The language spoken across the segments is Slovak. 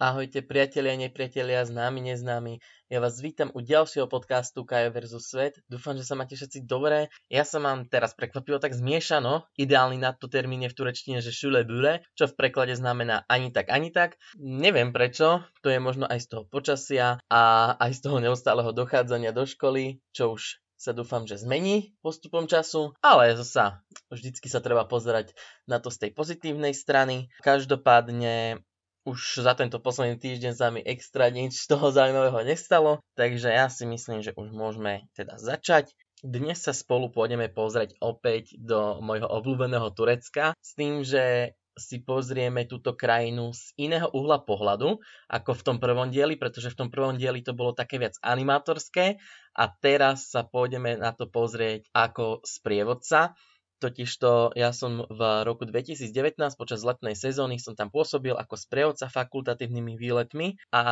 Ahojte priatelia, nepriatelia, známi, neznámi. Ja vás vítam u ďalšieho podcastu Kajo vs. Svet. Dúfam, že sa máte všetci dobré. Ja sa mám teraz prekvapivo tak zmiešano. Ideálny na to termín je v turečtine, že šule bule, čo v preklade znamená ani tak, ani tak. Neviem prečo, to je možno aj z toho počasia a aj z toho neustáleho dochádzania do školy, čo už sa dúfam, že zmení postupom času, ale zasa vždycky sa treba pozerať na to z tej pozitívnej strany. Každopádne už za tento posledný týždeň sa mi extra nič z toho zaujímavého nestalo, takže ja si myslím, že už môžeme teda začať. Dnes sa spolu pôjdeme pozrieť opäť do môjho obľúbeného Turecka s tým, že si pozrieme túto krajinu z iného uhla pohľadu, ako v tom prvom dieli, pretože v tom prvom dieli to bolo také viac animatorské a teraz sa pôjdeme na to pozrieť ako sprievodca. Totižto ja som v roku 2019 počas letnej sezóny som tam pôsobil ako sprievodca fakultatívnymi výletmi a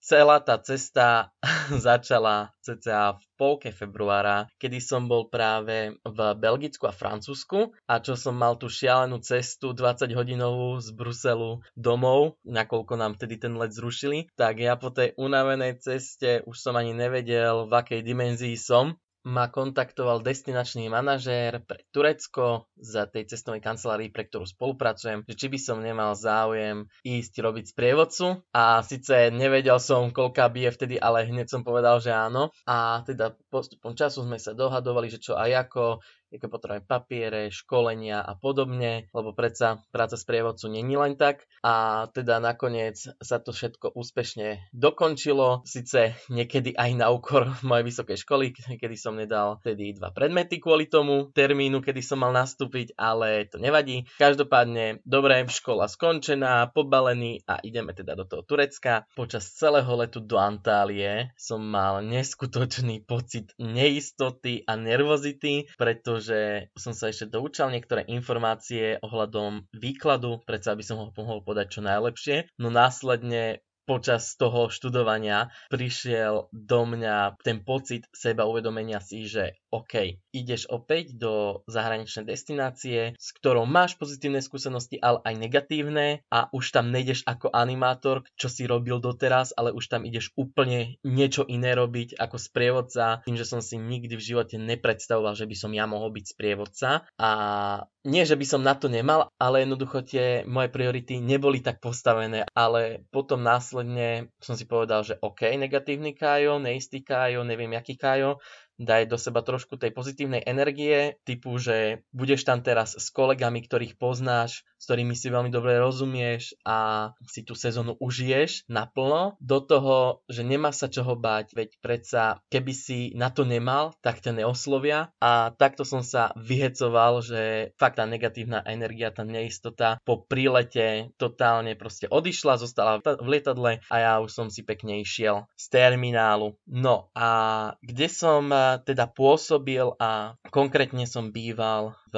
celá tá cesta začala cca v polke februára, kedy som bol práve v Belgicku a Francúzsku a čo som mal tú šialenú cestu 20 hodinovú z Bruselu domov, nakoľko nám vtedy ten let zrušili, tak ja po tej unavenej ceste už som ani nevedel, v akej dimenzii som ma kontaktoval destinačný manažér pre Turecko za tej cestovnej kancelárii, pre ktorú spolupracujem, že či by som nemal záujem ísť robiť sprievodcu. A síce nevedel som, koľká je vtedy, ale hneď som povedal, že áno. A teda postupom času sme sa dohadovali, že čo aj ako, aké potrebujeme papiere, školenia a podobne, lebo predsa práca sprievodcu není len tak. A teda nakoniec sa to všetko úspešne dokončilo, síce niekedy aj na úkor mojej vysokej školy, kedy som nedal tedy dva predmety kvôli tomu termínu, kedy som mal nastúpiť, ale to nevadí. Každopádne, dobre, škola skončená, pobalený a ideme teda do toho Turecka. Počas celého letu do Antálie som mal neskutočný pocit neistoty a nervozity, pretože že som sa ešte doučal niektoré informácie ohľadom výkladu, predsa aby som ho mohol podať čo najlepšie. No následne počas toho študovania prišiel do mňa ten pocit seba uvedomenia si, že OK, ideš opäť do zahraničnej destinácie, s ktorou máš pozitívne skúsenosti, ale aj negatívne a už tam nejdeš ako animátor, čo si robil doteraz, ale už tam ideš úplne niečo iné robiť ako sprievodca, tým, že som si nikdy v živote nepredstavoval, že by som ja mohol byť sprievodca. A nie, že by som na to nemal, ale jednoducho tie moje priority neboli tak postavené, ale potom následne som si povedal, že OK, negatívny Kajo, neistý Kajo, neviem jaký Kajo, daj do seba trošku tej pozitívnej energie, typu, že budeš tam teraz s kolegami, ktorých poznáš, s ktorými si veľmi dobre rozumieš a si tú sezónu užiješ naplno, do toho, že nemá sa čoho bať, veď predsa keby si na to nemal, tak ťa neoslovia a takto som sa vyhecoval, že fakt tá negatívna energia, tá neistota po prílete totálne proste odišla, zostala v lietadle a ja už som si pekne išiel z terminálu. No a kde som teda pôsobil a konkrétne som býval v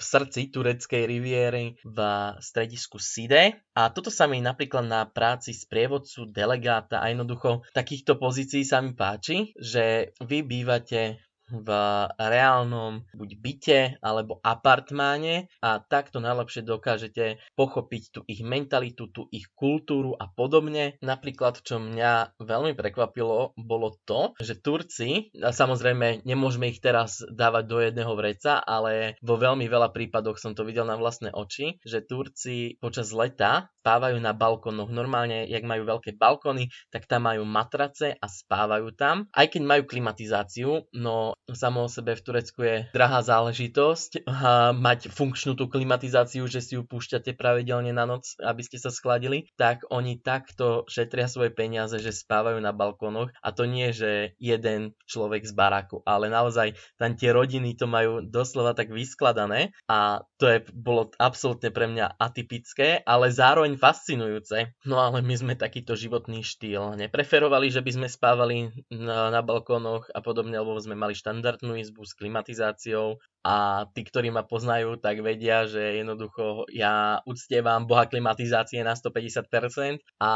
srdci tureckej riviery v stredisku Side. A toto sa mi napríklad na práci sprievodcu, delegáta a jednoducho takýchto pozícií sa mi páči, že vy bývate v reálnom buď byte alebo apartmáne a takto najlepšie dokážete pochopiť tú ich mentalitu, tú ich kultúru a podobne. Napríklad, čo mňa veľmi prekvapilo, bolo to, že Turci, a samozrejme nemôžeme ich teraz dávať do jedného vreca, ale vo veľmi veľa prípadoch som to videl na vlastné oči, že Turci počas leta spávajú na balkónoch. Normálne, jak majú veľké balkóny, tak tam majú matrace a spávajú tam. Aj keď majú klimatizáciu, no samo o sebe v Turecku je drahá záležitosť. A mať funkčnú tú klimatizáciu, že si ju púšťate pravidelne na noc, aby ste sa skladili, tak oni takto šetria svoje peniaze, že spávajú na balkónoch. A to nie, že jeden človek z baraku, ale naozaj tam tie rodiny to majú doslova tak vyskladané. A to je, bolo absolútne pre mňa atypické, ale zároveň fascinujúce. No ale my sme takýto životný štýl nepreferovali, že by sme spávali na, na balkónoch a podobne, lebo sme mali štandardnú izbu s klimatizáciou a tí, ktorí ma poznajú, tak vedia, že jednoducho ja uctievam boha klimatizácie na 150% a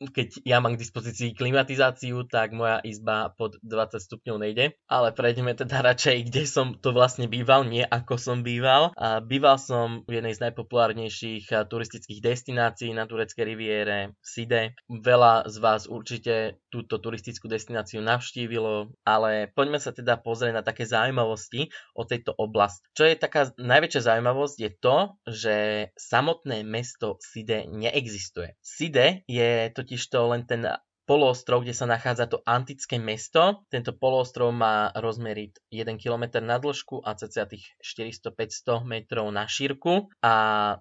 keď ja mám k dispozícii klimatizáciu, tak moja izba pod 20 stupňov nejde. Ale prejdeme teda radšej, kde som to vlastne býval, nie ako som býval. A býval som v jednej z najpopulárnejších turistických destinácií na tureckej riviere, Side. Veľa z vás určite túto turistickú destináciu navštívilo, ale poďme sa teda pozrieť na také zaujímavosti o tejto oblasť. Čo je taká najväčšia zaujímavosť je to, že samotné mesto Side neexistuje. Side je totiž to len ten poloostrov, kde sa nachádza to antické mesto. Tento poloostrov má rozmery 1 km na dĺžku a cca tých 400-500 metrov na šírku. A,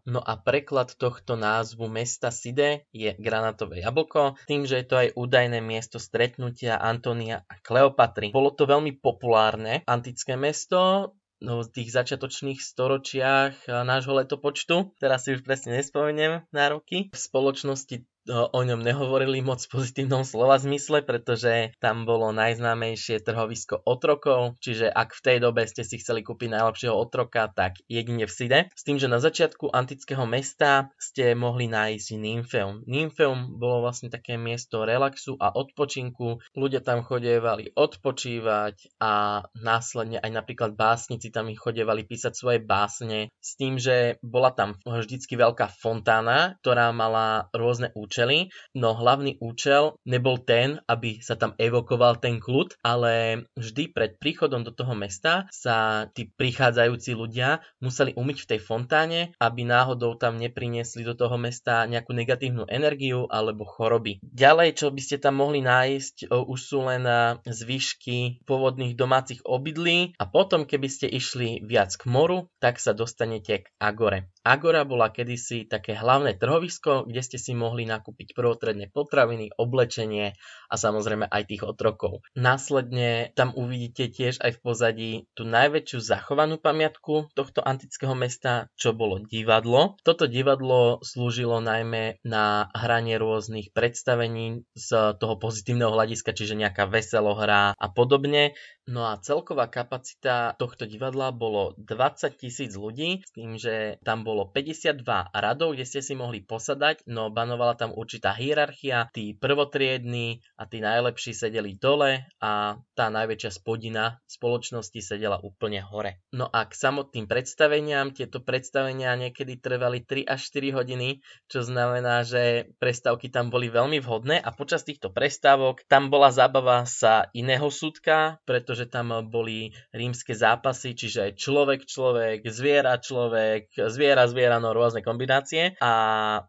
no a preklad tohto názvu mesta Side je granatové jablko, tým, že je to aj údajné miesto stretnutia Antonia a Kleopatry. Bolo to veľmi populárne antické mesto, v tých začiatočných storočiach nášho letopočtu. Teraz si už presne nespomeniem na roky. V spoločnosti o ňom nehovorili moc v pozitívnom slova zmysle, pretože tam bolo najznámejšie trhovisko otrokov, čiže ak v tej dobe ste si chceli kúpiť najlepšieho otroka, tak jedine v Side. S tým, že na začiatku antického mesta ste mohli nájsť Nymfeum. Nymfeum bolo vlastne také miesto relaxu a odpočinku. Ľudia tam chodievali odpočívať a následne aj napríklad básnici tam ich chodievali písať svoje básne s tým, že bola tam vždycky veľká fontána, ktorá mala rôzne účely účely, no hlavný účel nebol ten, aby sa tam evokoval ten kľud, ale vždy pred príchodom do toho mesta sa tí prichádzajúci ľudia museli umyť v tej fontáne, aby náhodou tam nepriniesli do toho mesta nejakú negatívnu energiu alebo choroby. Ďalej, čo by ste tam mohli nájsť, už sú len zvyšky pôvodných domácich obydlí a potom, keby ste išli viac k moru, tak sa dostanete k Agore. Agora bola kedysi také hlavné trhovisko, kde ste si mohli nakúpiť prvotredné potraviny, oblečenie a samozrejme aj tých otrokov. Následne tam uvidíte tiež aj v pozadí tú najväčšiu zachovanú pamiatku tohto antického mesta, čo bolo divadlo. Toto divadlo slúžilo najmä na hranie rôznych predstavení z toho pozitívneho hľadiska, čiže nejaká veselohra a podobne. No a celková kapacita tohto divadla bolo 20 tisíc ľudí, s tým, že tam bolo 52 radov, kde ste si mohli posadať, no banovala tam určitá hierarchia, tí prvotriední a tí najlepší sedeli dole a tá najväčšia spodina spoločnosti sedela úplne hore. No a k samotným predstaveniam, tieto predstavenia niekedy trvali 3 až 4 hodiny, čo znamená, že prestávky tam boli veľmi vhodné a počas týchto prestávok tam bola zábava sa iného súdka, pretože tam boli rímske zápasy, čiže človek, človek, zviera, človek, zviera, zviera, no rôzne kombinácie. A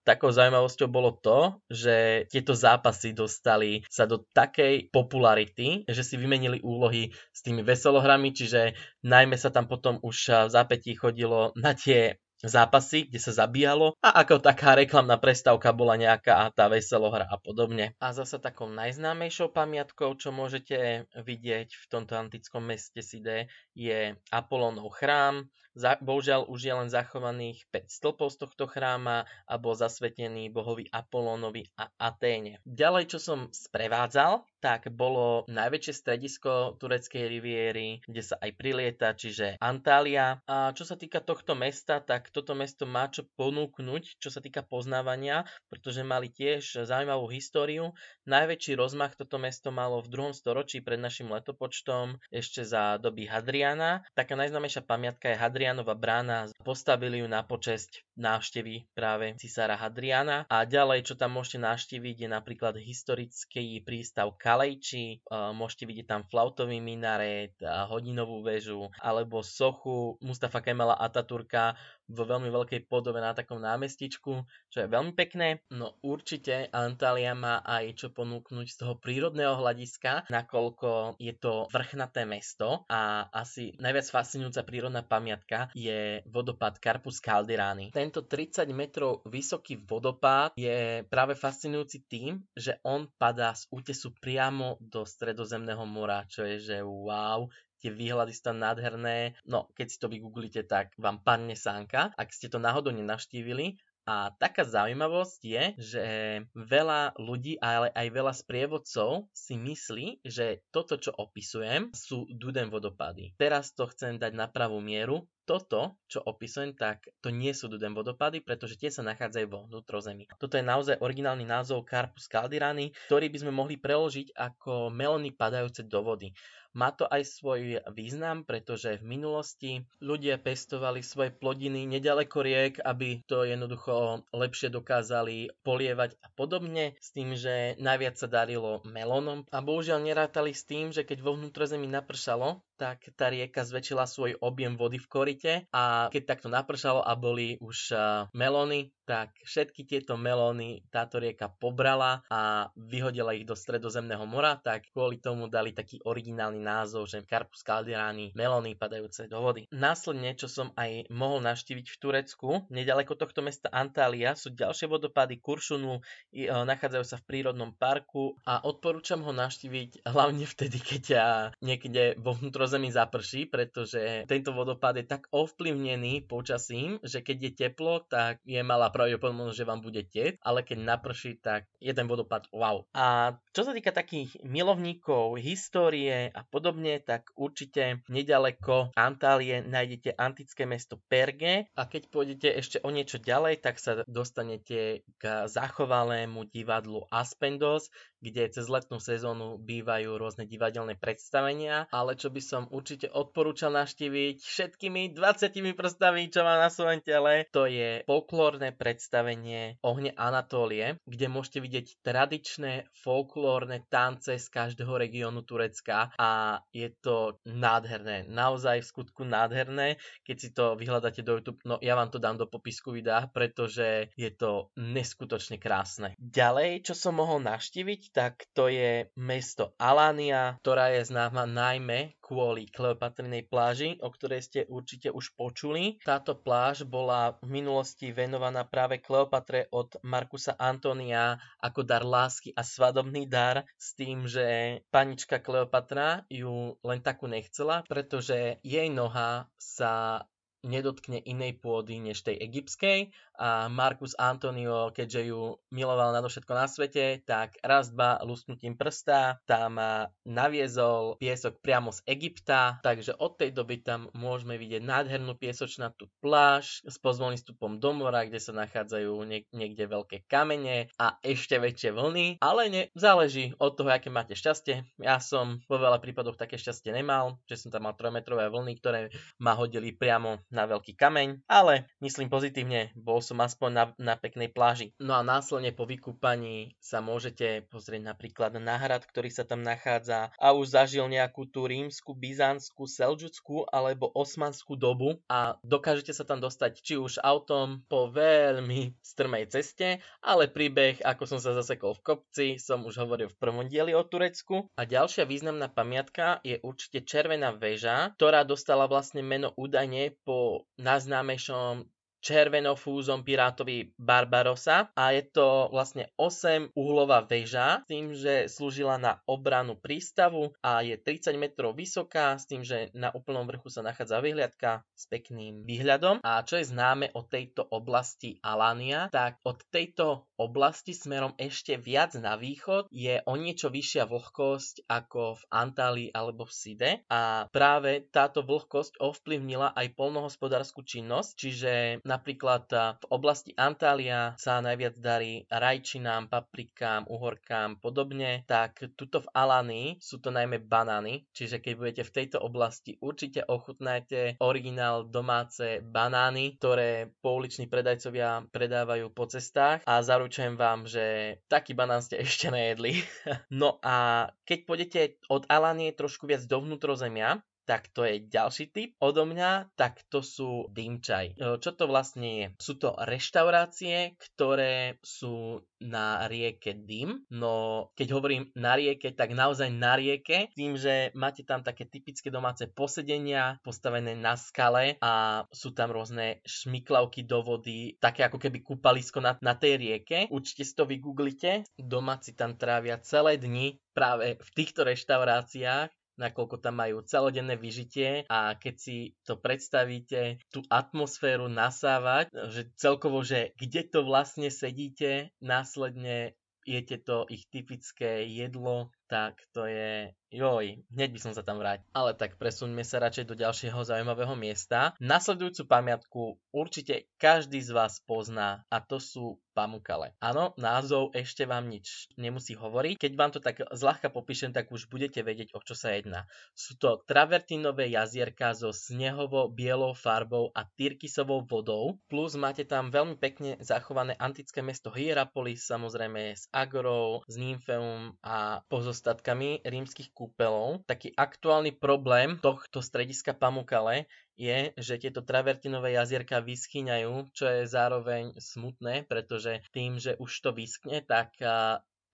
takou zaujímavosťou bolo to, že tieto zápasy dostali sa do takej popularity, že si vymenili úlohy s tými veselohrami, čiže najmä sa tam potom už v zápätí chodilo na tie zápasy, kde sa zabíjalo a ako taká reklamná prestávka bola nejaká tá veselohra a podobne. A zase takou najznámejšou pamiatkou, čo môžete vidieť v tomto antickom meste Side, je Apolónov chrám. Za, bohužiaľ už je len zachovaných 5 stĺpov z tohto chráma a bol zasvetený bohovi Apolónovi a Aténe. Ďalej, čo som sprevádzal, tak bolo najväčšie stredisko tureckej riviery, kde sa aj prilieta, čiže Antália. A čo sa týka tohto mesta, tak toto mesto má čo ponúknuť, čo sa týka poznávania, pretože mali tiež zaujímavú históriu. Najväčší rozmach toto mesto malo v druhom storočí pred našim letopočtom ešte za doby Hadriana. Taká najznámejšia pamiatka je Hadrianova brána. Postavili ju na počesť návštevy práve cisára Hadriana. A ďalej, čo tam môžete navštíviť, je napríklad historický prístav Kalejči, môžete vidieť tam flautový minaret, hodinovú väžu, alebo sochu Mustafa Kemala Ataturka, vo veľmi veľkej podobe na takom námestičku, čo je veľmi pekné. No určite Antália má aj čo ponúknuť z toho prírodného hľadiska, nakoľko je to vrchnaté mesto a asi najviac fascinujúca prírodná pamiatka je vodopád Carpus Calderani. Tento 30 metrov vysoký vodopád je práve fascinujúci tým, že on padá z útesu priamo do stredozemného mora, čo je že wow, tie výhľady sú tam nádherné. No, keď si to vygooglite, tak vám padne sánka. Ak ste to náhodou nenavštívili, a taká zaujímavosť je, že veľa ľudí, ale aj veľa sprievodcov si myslí, že toto, čo opisujem, sú Duden vodopády. Teraz to chcem dať na pravú mieru toto, čo opisujem, tak to nie sú Duden vodopady, pretože tie sa nachádzajú vo vnútrozemí. Toto je naozaj originálny názov Carpus caldirani, ktorý by sme mohli preložiť ako melóny padajúce do vody. Má to aj svoj význam, pretože v minulosti ľudia pestovali svoje plodiny nedaleko riek, aby to jednoducho lepšie dokázali polievať a podobne, s tým, že najviac sa darilo melónom. A bohužiaľ nerátali s tým, že keď vo vnútrozemí napršalo, tak tá rieka zväčšila svoj objem vody v korite a keď takto napršalo a boli už melóny, tak všetky tieto melóny táto rieka pobrala a vyhodila ich do stredozemného mora, tak kvôli tomu dali taký originálny názov, že Carpus calderani, melóny padajúce do vody. Následne, čo som aj mohol navštíviť v Turecku, nedaleko tohto mesta Antália sú ďalšie vodopády Kuršunu, e, nachádzajú sa v prírodnom parku a odporúčam ho navštíviť hlavne vtedy, keď ja niekde vo vnútrozemí zaprší, pretože tento vodopád je tak ovplyvnený počasím, že keď je teplo, tak je malá pravdepodobnosť, že vám bude tieť, ale keď naprší, tak je ten vodopád wow. A čo sa týka takých milovníkov histórie a podobne, tak určite nedaleko Antálie nájdete antické mesto Perge a keď pôjdete ešte o niečo ďalej, tak sa dostanete k zachovalému divadlu Aspendos, kde cez letnú sezónu bývajú rôzne divadelné predstavenia, ale čo by som určite odporúčal navštíviť všetkými 20 prstami, čo má na svojom tele, to je folklórne predstavenie Ohne Anatólie, kde môžete vidieť tradičné folklórne tance z každého regiónu Turecka a je to nádherné, naozaj v skutku nádherné, keď si to vyhľadáte do YouTube, no ja vám to dám do popisku videa, pretože je to neskutočne krásne. Ďalej, čo som mohol navštíviť, tak to je mesto Alania, ktorá je známa najmä kvôli Kleopatrinej pláži, o ktorej ste určite už počuli. Táto pláž bola v minulosti venovaná práve Kleopatre od Markusa Antonia ako dar lásky a svadobný dar s tým, že panička Kleopatra ju len takú nechcela, pretože jej noha sa nedotkne inej pôdy než tej egyptskej a Marcus Antonio, keďže ju miloval nadovšetko na svete, tak raz dva lusknutím prsta tam naviezol piesok priamo z Egypta, takže od tej doby tam môžeme vidieť nádhernú piesočnatú pláž s pozvolným stupom do mora, kde sa nachádzajú niek- niekde veľké kamene a ešte väčšie vlny, ale ne, záleží od toho, aké máte šťastie. Ja som vo veľa prípadoch také šťastie nemal, že som tam mal 3-metrové vlny, ktoré ma hodili priamo na veľký kameň, ale myslím pozitívne, bol som aspoň na, na peknej pláži. No a následne po vykúpaní sa môžete pozrieť napríklad na hrad, ktorý sa tam nachádza a už zažil nejakú tú rímsku, byzantskú, selžuckú alebo osmanskú dobu a dokážete sa tam dostať či už autom po veľmi strmej ceste, ale príbeh, ako som sa zasekol v kopci, som už hovoril v prvom dieli o Turecku. A ďalšia významná pamiatka je určite Červená väža, ktorá dostala vlastne meno údajne po najznámejšom červenofúzom pirátovi Barbarosa a je to vlastne 8 uhlová väža s tým, že slúžila na obranu prístavu a je 30 metrov vysoká s tým, že na úplnom vrchu sa nachádza vyhliadka s pekným výhľadom. A čo je známe o tejto oblasti Alania, tak od tejto oblasti smerom ešte viac na východ je o niečo vyššia vlhkosť ako v Antálii alebo v Side a práve táto vlhkosť ovplyvnila aj polnohospodárskú činnosť, čiže Napríklad v oblasti Antália sa najviac darí rajčinám, paprikám, uhorkám, podobne, tak tuto v Alanii sú to najmä banány, čiže keď budete v tejto oblasti, určite ochutnajte originál domáce banány, ktoré pouliční predajcovia predávajú po cestách a zaručujem vám, že taký banán ste ešte nejedli. no a keď pôjdete od Alanie trošku viac do vnútrozemia, tak to je ďalší typ odo mňa, tak to sú dymčaj. Čo to vlastne je? Sú to reštaurácie, ktoré sú na rieke Dym. No, keď hovorím na rieke, tak naozaj na rieke, tým, že máte tam také typické domáce posedenia postavené na skale a sú tam rôzne šmiklavky do vody, také ako keby kúpalisko na, na tej rieke. Určite si to vygooglite. Domáci tam trávia celé dni práve v týchto reštauráciách nakoľko tam majú celodenné vyžitie a keď si to predstavíte, tú atmosféru nasávať, že celkovo, že kde to vlastne sedíte, následne jete to ich typické jedlo, tak to je Joj, hneď by som sa tam vrátil. Ale tak presuňme sa radšej do ďalšieho zaujímavého miesta. Nasledujúcu pamiatku určite každý z vás pozná a to sú Pamukale. Áno, názov ešte vám nič nemusí hovoriť. Keď vám to tak zľahka popíšem, tak už budete vedieť, o čo sa jedná. Sú to travertinové jazierka so snehovo-bielou farbou a tyrkisovou vodou, plus máte tam veľmi pekne zachované antické mesto Hierapolis, samozrejme s agorou, s nymfeum a pozostatkami rímskych kúpeľov. Taký aktuálny problém tohto strediska Pamukale je, že tieto travertinové jazierka vyschýňajú, čo je zároveň smutné, pretože tým, že už to vyschne, tak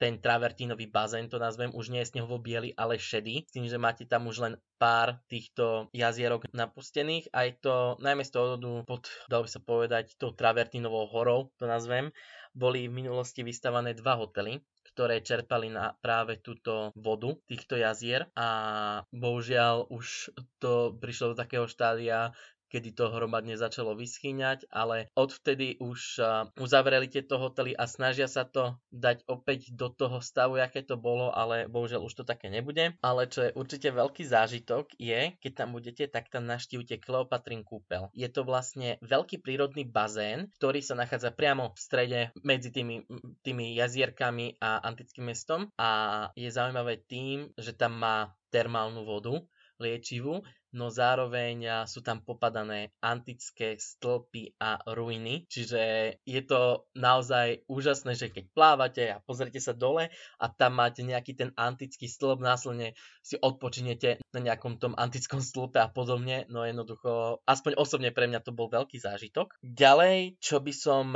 ten travertínový bazén, to nazvem, už nie je snehovo biely, ale šedý, s tým, že máte tam už len pár týchto jazierok napustených a je to najmä z toho pod, dalo by sa povedať, tou travertínovou horou, to nazvem, boli v minulosti vystavané dva hotely, ktoré čerpali na práve túto vodu týchto jazier. A bohužiaľ už to prišlo do takého štádia, kedy to hromadne začalo vyschýňať, ale odvtedy už uzavreli tieto hotely a snažia sa to dať opäť do toho stavu, aké to bolo, ale bohužiaľ už to také nebude. Ale čo je určite veľký zážitok je, keď tam budete, tak tam naštívte Kleopatrin kúpel. Je to vlastne veľký prírodný bazén, ktorý sa nachádza priamo v strede medzi tými, tými jazierkami a antickým mestom a je zaujímavé tým, že tam má termálnu vodu, liečivú no zároveň sú tam popadané antické stĺpy a ruiny, čiže je to naozaj úžasné, že keď plávate a pozrite sa dole a tam máte nejaký ten antický stĺp, následne si odpočinete na nejakom tom antickom stĺpe a podobne, no jednoducho, aspoň osobne pre mňa to bol veľký zážitok. Ďalej, čo by som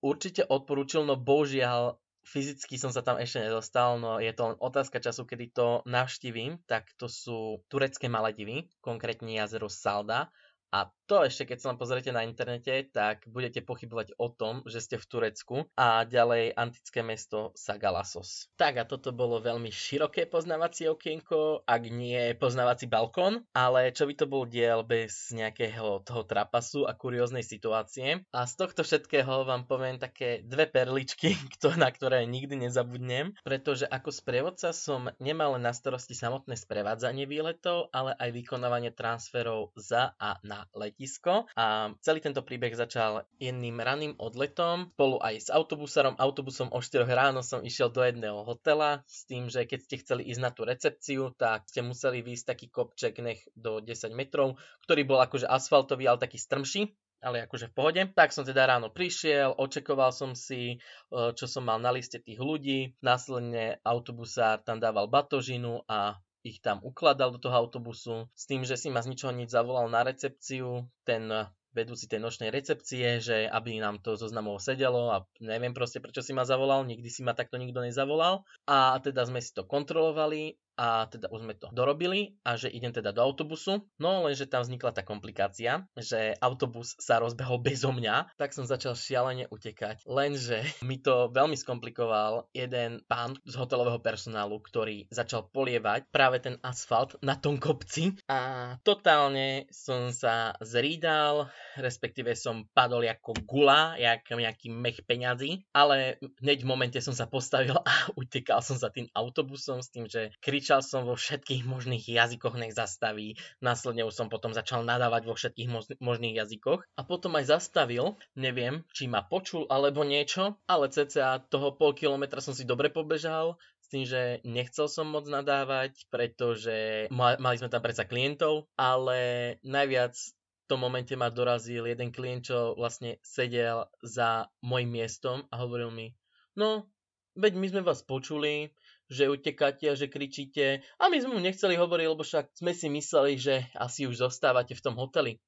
určite odporúčil, no bohužiaľ fyzicky som sa tam ešte nedostal, no je to len otázka času, kedy to navštívim, tak to sú turecké Maledivy, konkrétne jazero Salda a to ešte, keď sa len pozriete na internete, tak budete pochybovať o tom, že ste v Turecku a ďalej antické mesto Sagalassos. Tak a toto bolo veľmi široké poznávacie okienko, ak nie poznávací balkón, ale čo by to bol diel bez nejakého toho trapasu a kurióznej situácie. A z tohto všetkého vám poviem také dve perličky, na ktoré nikdy nezabudnem, pretože ako sprievodca som nemal na starosti samotné sprevádzanie výletov, ale aj vykonávanie transferov za a na let letisko a celý tento príbeh začal jedným raným odletom spolu aj s autobusárom. Autobusom o 4 ráno som išiel do jedného hotela s tým, že keď ste chceli ísť na tú recepciu, tak ste museli výjsť taký kopček nech do 10 metrov, ktorý bol akože asfaltový, ale taký strmší ale akože v pohode. Tak som teda ráno prišiel, očakoval som si, e, čo som mal na liste tých ľudí, následne autobusár tam dával batožinu a ich tam ukladal do toho autobusu s tým, že si ma z ničoho nič zavolal na recepciu, ten vedúci tej nočnej recepcie, že aby nám to zoznamov sedelo a neviem proste prečo si ma zavolal, nikdy si ma takto nikto nezavolal. A teda sme si to kontrolovali a teda už sme to dorobili a že idem teda do autobusu. No lenže tam vznikla tá komplikácia, že autobus sa rozbehol bezo mňa, tak som začal šialene utekať. Lenže mi to veľmi skomplikoval jeden pán z hotelového personálu, ktorý začal polievať práve ten asfalt na tom kopci a totálne som sa zrídal, respektíve som padol ako gula, jak nejaký mech peňazí, ale hneď v momente som sa postavil a utekal som za tým autobusom s tým, že kričal kričal som vo všetkých možných jazykoch, nech zastaví. Následne už som potom začal nadávať vo všetkých možných jazykoch. A potom aj zastavil, neviem, či ma počul alebo niečo, ale cca toho pol kilometra som si dobre pobežal, s tým, že nechcel som moc nadávať, pretože mali sme tam predsa klientov, ale najviac v tom momente ma dorazil jeden klient, čo vlastne sedel za môjim miestom a hovoril mi, no, veď my sme vás počuli, že utekáte a že kričíte a my sme mu nechceli hovoriť, lebo však sme si mysleli, že asi už zostávate v tom hoteli.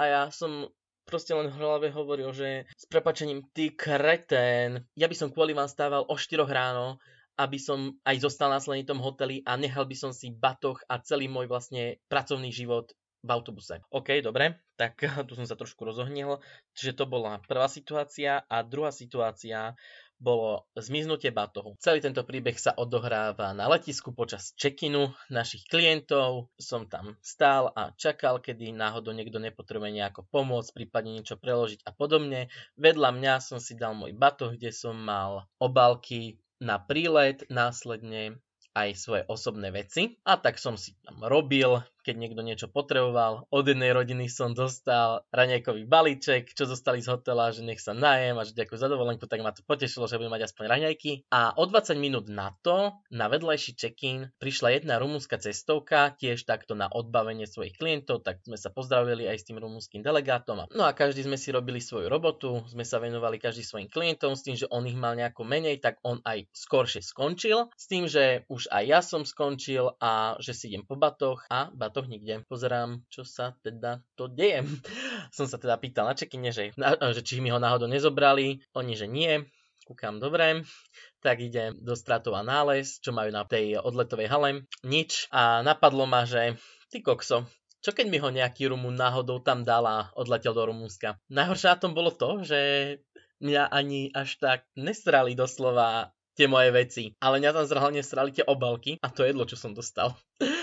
A ja som proste len v hlave hovoril, že s prepačením, ty kretén, ja by som kvôli vám stával o 4 ráno, aby som aj zostal v tom hoteli a nechal by som si batoh a celý môj vlastne pracovný život v autobuse. OK, dobre, tak tu som sa trošku rozohnil. Čiže to bola prvá situácia a druhá situácia bolo zmiznutie batohu. Celý tento príbeh sa odohráva na letisku počas check-inu našich klientov. Som tam stál a čakal, kedy náhodou niekto nepotrebuje nejako pomôcť, prípadne niečo preložiť a podobne. Vedľa mňa som si dal môj batoh, kde som mal obálky na prílet, následne aj svoje osobné veci. A tak som si tam robil, keď niekto niečo potreboval. Od jednej rodiny som dostal raňajkový balíček, čo zostali z hotela, že nech sa najem a že ďakujem za dovolenku, tak ma to potešilo, že budem mať aspoň raňajky. A o 20 minút na to, na vedľajší check-in, prišla jedna rumúnska cestovka, tiež takto na odbavenie svojich klientov, tak sme sa pozdravili aj s tým rumúnskym delegátom. No a každý sme si robili svoju robotu, sme sa venovali každý svojim klientom s tým, že on ich mal nejako menej, tak on aj skoršie skončil, s tým, že už aj ja som skončil a že si idem po batoch a batoh nikde. Pozerám, čo sa teda to deje. Som sa teda pýtal na čekine, že, že či mi ho náhodou nezobrali. Oni, že nie. Kúkam dobre. Tak idem do Stratova nález, čo majú na tej odletovej hale. Nič. A napadlo ma, že ty kokso, čo keď mi ho nejaký Rumún náhodou tam dal a odletel do Rumúnska? Najhoršie na tom bolo to, že mňa ani až tak nestrali doslova tie moje veci. Ale mňa tam zrhľadne strali tie obalky a to jedlo, čo som dostal.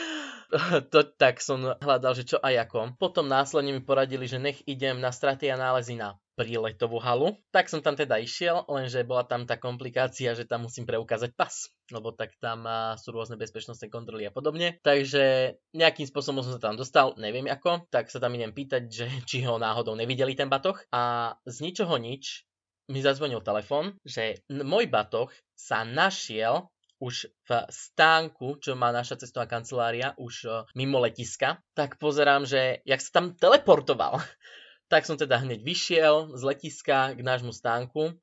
to, tak som hľadal, že čo aj ako. Potom následne mi poradili, že nech idem na straty a nálezy na príletovú halu. Tak som tam teda išiel, lenže bola tam tá komplikácia, že tam musím preukázať pas, lebo tak tam sú rôzne bezpečnostné kontroly a podobne. Takže nejakým spôsobom som sa tam dostal, neviem ako, tak sa tam idem pýtať, že či ho náhodou nevideli ten batoh a z ničoho nič mi zazvonil telefon, že môj batoh sa našiel už v stánku, čo má naša cestová kancelária, už e, mimo letiska, tak pozerám, že jak sa tam teleportoval. tak som teda hneď vyšiel z letiska k nášmu stánku.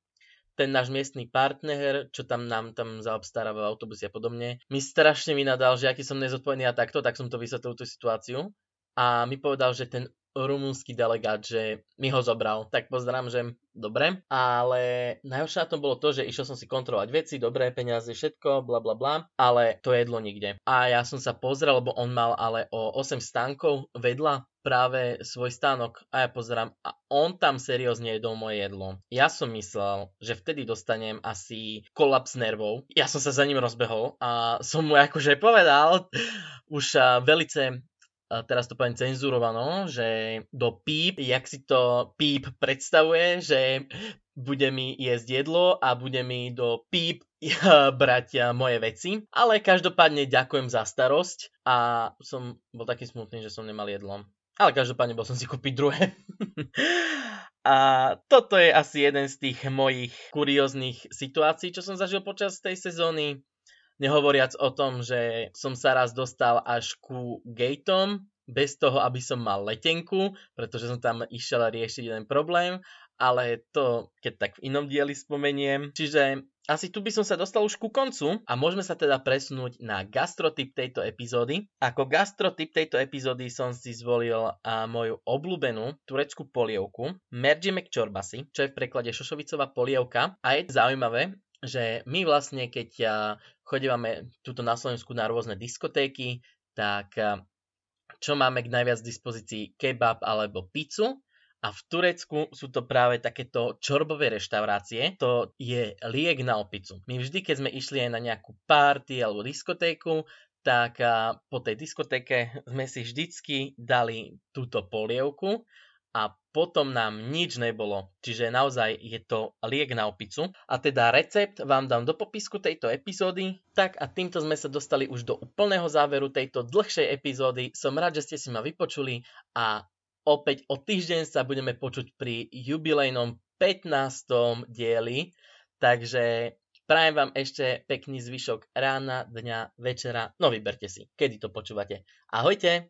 Ten náš miestny partner, čo tam nám tam zaobstaráva autobusy a podobne, mi strašne vynadal, že aký som nezodpovedný a takto, tak som to vysvetlil tú situáciu. A mi povedal, že ten rumúnsky delegát, že mi ho zobral. Tak pozerám, že dobre. Ale najhoršie na tom bolo to, že išiel som si kontrolovať veci, dobré peniaze, všetko, bla bla bla, ale to jedlo nikde. A ja som sa pozrel, lebo on mal ale o 8 stánkov vedľa práve svoj stánok a ja pozerám a on tam seriózne jedol moje jedlo. Ja som myslel, že vtedy dostanem asi kolaps nervov. Ja som sa za ním rozbehol a som mu akože povedal už velice teraz to poviem cenzurované, že do píp, jak si to píp predstavuje, že bude mi jesť jedlo a bude mi do píp brať moje veci. Ale každopádne ďakujem za starosť a som bol taký smutný, že som nemal jedlo. Ale každopádne bol som si kúpiť druhé. a toto je asi jeden z tých mojich kurióznych situácií, čo som zažil počas tej sezóny. Nehovoriac o tom, že som sa raz dostal až ku gateom, bez toho, aby som mal letenku, pretože som tam išiel riešiť jeden problém, ale to keď tak v inom dieli spomeniem. Čiže asi tu by som sa dostal už ku koncu a môžeme sa teda presunúť na gastrotyp tejto epizódy. Ako gastrotyp tejto epizódy som si zvolil a moju obľúbenú tureckú polievku Mercimek Çorbasi, čo je v preklade šošovicová polievka a je zaujímavé, že my vlastne keď chodívame túto na Slovensku na rôzne diskotéky, tak eh, čo máme k najviac dispozícii kebab alebo pizzu a v Turecku sú to práve takéto čorbové reštaurácie. To je liek na opicu. My vždy, keď sme išli aj na nejakú party alebo diskotéku, tak eh, po tej diskotéke sme si vždycky dali túto polievku a potom nám nič nebolo. Čiže naozaj je to liek na opicu. A teda recept vám dám do popisku tejto epizódy. Tak a týmto sme sa dostali už do úplného záveru tejto dlhšej epizódy. Som rád, že ste si ma vypočuli a opäť o týždeň sa budeme počuť pri jubilejnom 15. dieli. Takže prajem vám ešte pekný zvyšok rána, dňa, večera. No vyberte si, kedy to počúvate. Ahojte!